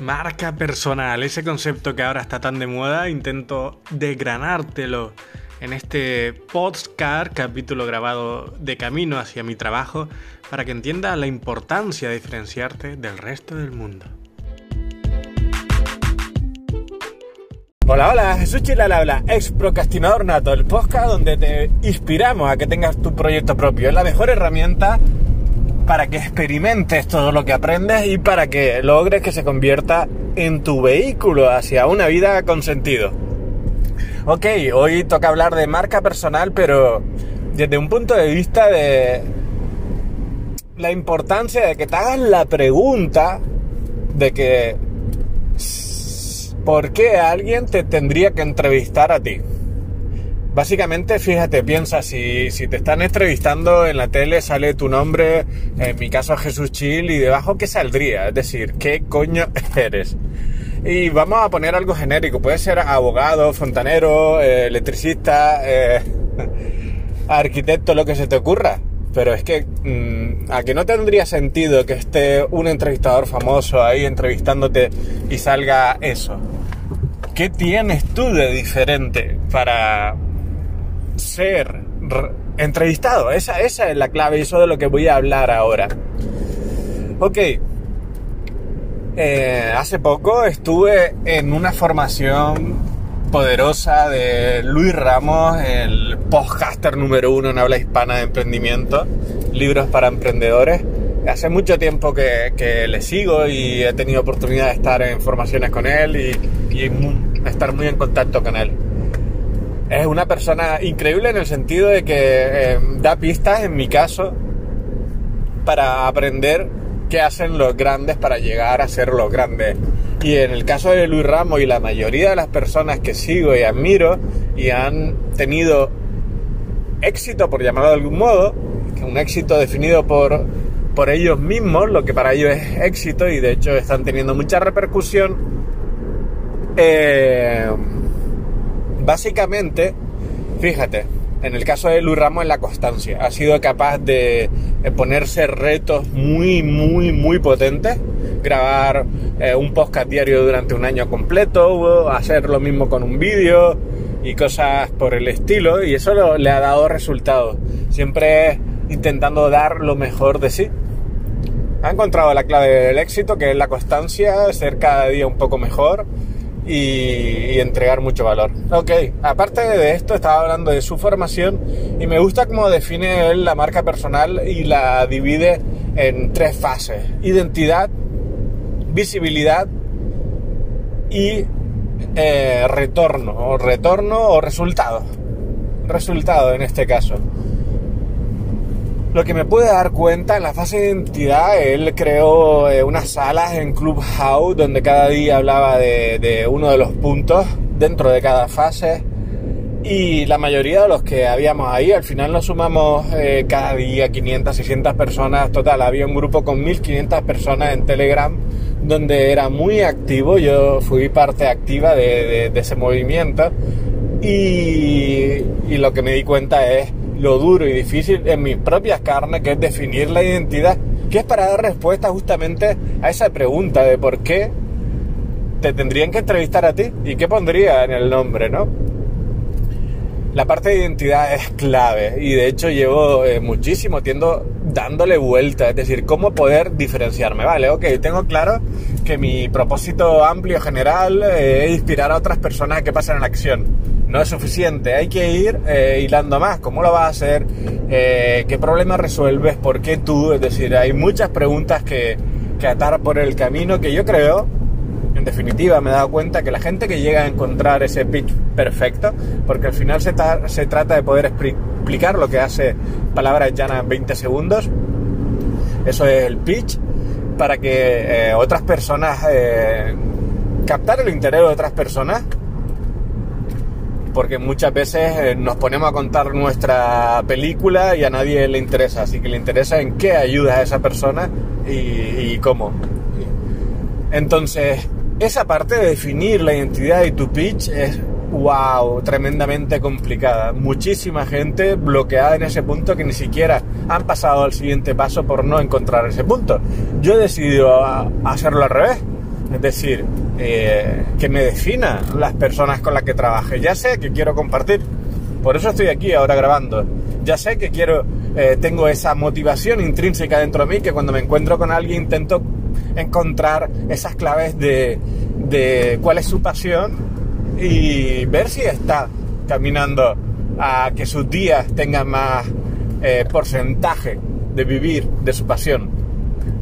Marca personal, ese concepto que ahora está tan de moda, intento desgranártelo en este podcast, capítulo grabado de camino hacia mi trabajo, para que entiendas la importancia de diferenciarte del resto del mundo. Hola, hola, Jesús Chilal habla, ex procrastinador nato, el podcast donde te inspiramos a que tengas tu proyecto propio. Es la mejor herramienta para que experimentes todo lo que aprendes y para que logres que se convierta en tu vehículo hacia una vida con sentido. Ok, hoy toca hablar de marca personal, pero desde un punto de vista de la importancia de que te hagas la pregunta de que ¿por qué alguien te tendría que entrevistar a ti? Básicamente, fíjate, piensa, si, te están entrevistando en la tele, sale tu nombre, en mi caso Jesús Chil, y debajo, ¿qué saldría? Es decir, ¿qué coño eres? Y vamos a poner algo genérico, puede ser abogado, fontanero, eh, electricista, eh, arquitecto, lo que se te ocurra. Pero es que mmm, a que no tendría sentido que esté un entrevistador famoso ahí entrevistándote y salga eso. ¿Qué tienes tú de diferente para, ser entrevistado. Esa, esa es la clave y eso de lo que voy a hablar ahora. Ok. Eh, hace poco estuve en una formación poderosa de Luis Ramos, el podcaster número uno en habla hispana de emprendimiento, libros para emprendedores. Hace mucho tiempo que, que le sigo y he tenido oportunidad de estar en formaciones con él y, y estar muy en contacto con él es una persona increíble en el sentido de que eh, da pistas, en mi caso, para aprender qué hacen los grandes para llegar a ser los grandes. Y en el caso de Luis Ramos y la mayoría de las personas que sigo y admiro y han tenido éxito, por llamarlo de algún modo, un éxito definido por, por ellos mismos, lo que para ellos es éxito y de hecho están teniendo mucha repercusión, eh, Básicamente, fíjate, en el caso de Luis Ramos en la constancia, ha sido capaz de ponerse retos muy, muy, muy potentes, grabar eh, un podcast diario durante un año completo, hacer lo mismo con un vídeo y cosas por el estilo, y eso le ha dado resultados, siempre intentando dar lo mejor de sí. Ha encontrado la clave del éxito, que es la constancia, ser cada día un poco mejor y, entregar mucho valor. Ok, aparte de esto, estaba hablando de su formación y me gusta cómo define él la marca personal y la divide en tres fases: identidad, visibilidad y eh, retorno, o retorno o resultado. Resultado en este caso. Lo que me pude dar cuenta en la fase de identidad, él creó eh, unas salas en Clubhouse donde cada día hablaba de, uno de los puntos dentro de cada fase. Y la mayoría de los que habíamos ahí, al final nos sumamos eh, cada día 500, 600 personas. Total, había un grupo con 1500 personas en Telegram donde era muy activo. Yo fui parte activa de, ese movimiento. Y, y lo que me di cuenta es lo duro y difícil en mis propias carnes, que es definir la identidad, que es para dar respuesta justamente a esa pregunta de por qué te tendrían que entrevistar a ti y qué pondría en el nombre, ¿no? La parte de identidad es clave y de hecho llevo eh, muchísimo tiempo dándole vuelta, es decir, cómo poder diferenciarme, ¿vale? Ok, tengo claro que mi propósito amplio general eh, es inspirar a otras personas que pasen en acción no es suficiente, hay que ir eh, hilando más. ¿Cómo lo vas a hacer? Eh, ¿Qué problema resuelves? ¿Por qué tú? Es decir, hay muchas preguntas que, que atar por el camino que yo creo, en definitiva, me he dado cuenta que la gente que llega a encontrar ese pitch perfecto, porque al final se, trata de poder explicar lo que hace palabras llanas en 20 segundos, eso es el pitch, para que eh, otras personas, captar el interés de otras personas, porque muchas veces eh, nos ponemos a contar nuestra película y a nadie le interesa, así que le interesa en qué ayuda a esa persona y, cómo. Entonces, esa parte de definir la identidad y tu pitch es, wow, tremendamente complicada. Muchísima gente bloqueada en ese punto que ni siquiera han pasado al siguiente paso por no encontrar ese punto. Yo he decidido hacerlo al revés. Es decir, eh, que me defina las personas con las que trabaje. Ya sé que quiero compartir, por eso estoy aquí ahora grabando. Ya sé que quiero, eh, tengo esa motivación intrínseca dentro de mí que cuando me encuentro con alguien intento encontrar esas claves de, cuál es su pasión y ver si está caminando a que sus días tengan más eh, porcentaje de vivir de su pasión.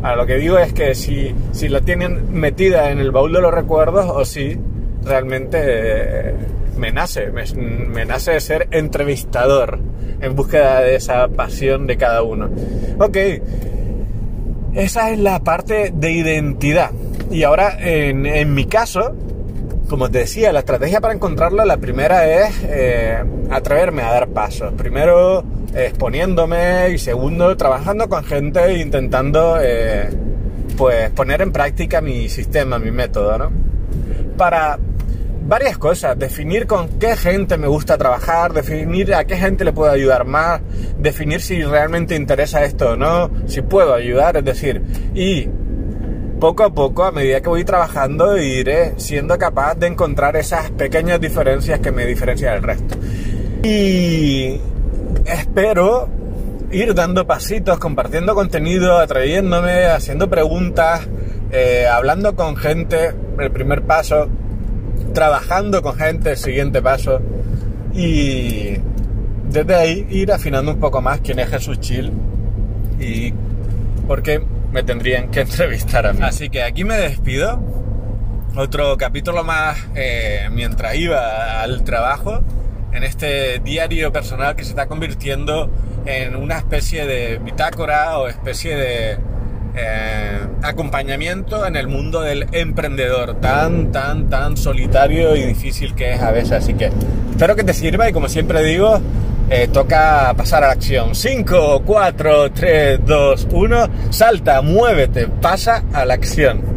Ahora, lo que digo es que si, si la tienen metida en el baúl de los recuerdos o si realmente eh, me nace, me, nace ser entrevistador en búsqueda de esa pasión de cada uno. Ok, esa es la parte de identidad. Y ahora, en, en mi caso, como te decía, la estrategia para encontrarla, la primera es eh, atreverme a dar pasos. Primero exponiéndome y segundo trabajando con gente e intentando eh, pues poner en práctica mi sistema, mi método, ¿no? Para varias cosas, definir con qué gente me gusta trabajar, definir a qué gente le puedo ayudar más, definir si realmente interesa esto o no, si puedo ayudar, es decir, y poco a poco, a medida que voy trabajando, iré siendo capaz de encontrar esas pequeñas diferencias que me diferencian del resto. Y espero ir dando pasitos, compartiendo contenido, atrayéndome, haciendo preguntas, eh, hablando con gente, el primer paso, trabajando con gente, el siguiente paso, y desde ahí ir afinando un poco más quién es Jesús Chill y por qué me tendrían que entrevistar a mí. Así que aquí me despido. Otro capítulo más eh, mientras iba al trabajo en este diario personal que se está convirtiendo en una especie de bitácora o especie de eh, acompañamiento en el mundo del emprendedor, tan, tan, tan solitario y difícil que es a veces. Así que espero que te sirva y como siempre digo, eh, toca pasar a la acción. 5, 4, 3, 2, 1, salta, muévete, pasa a la acción.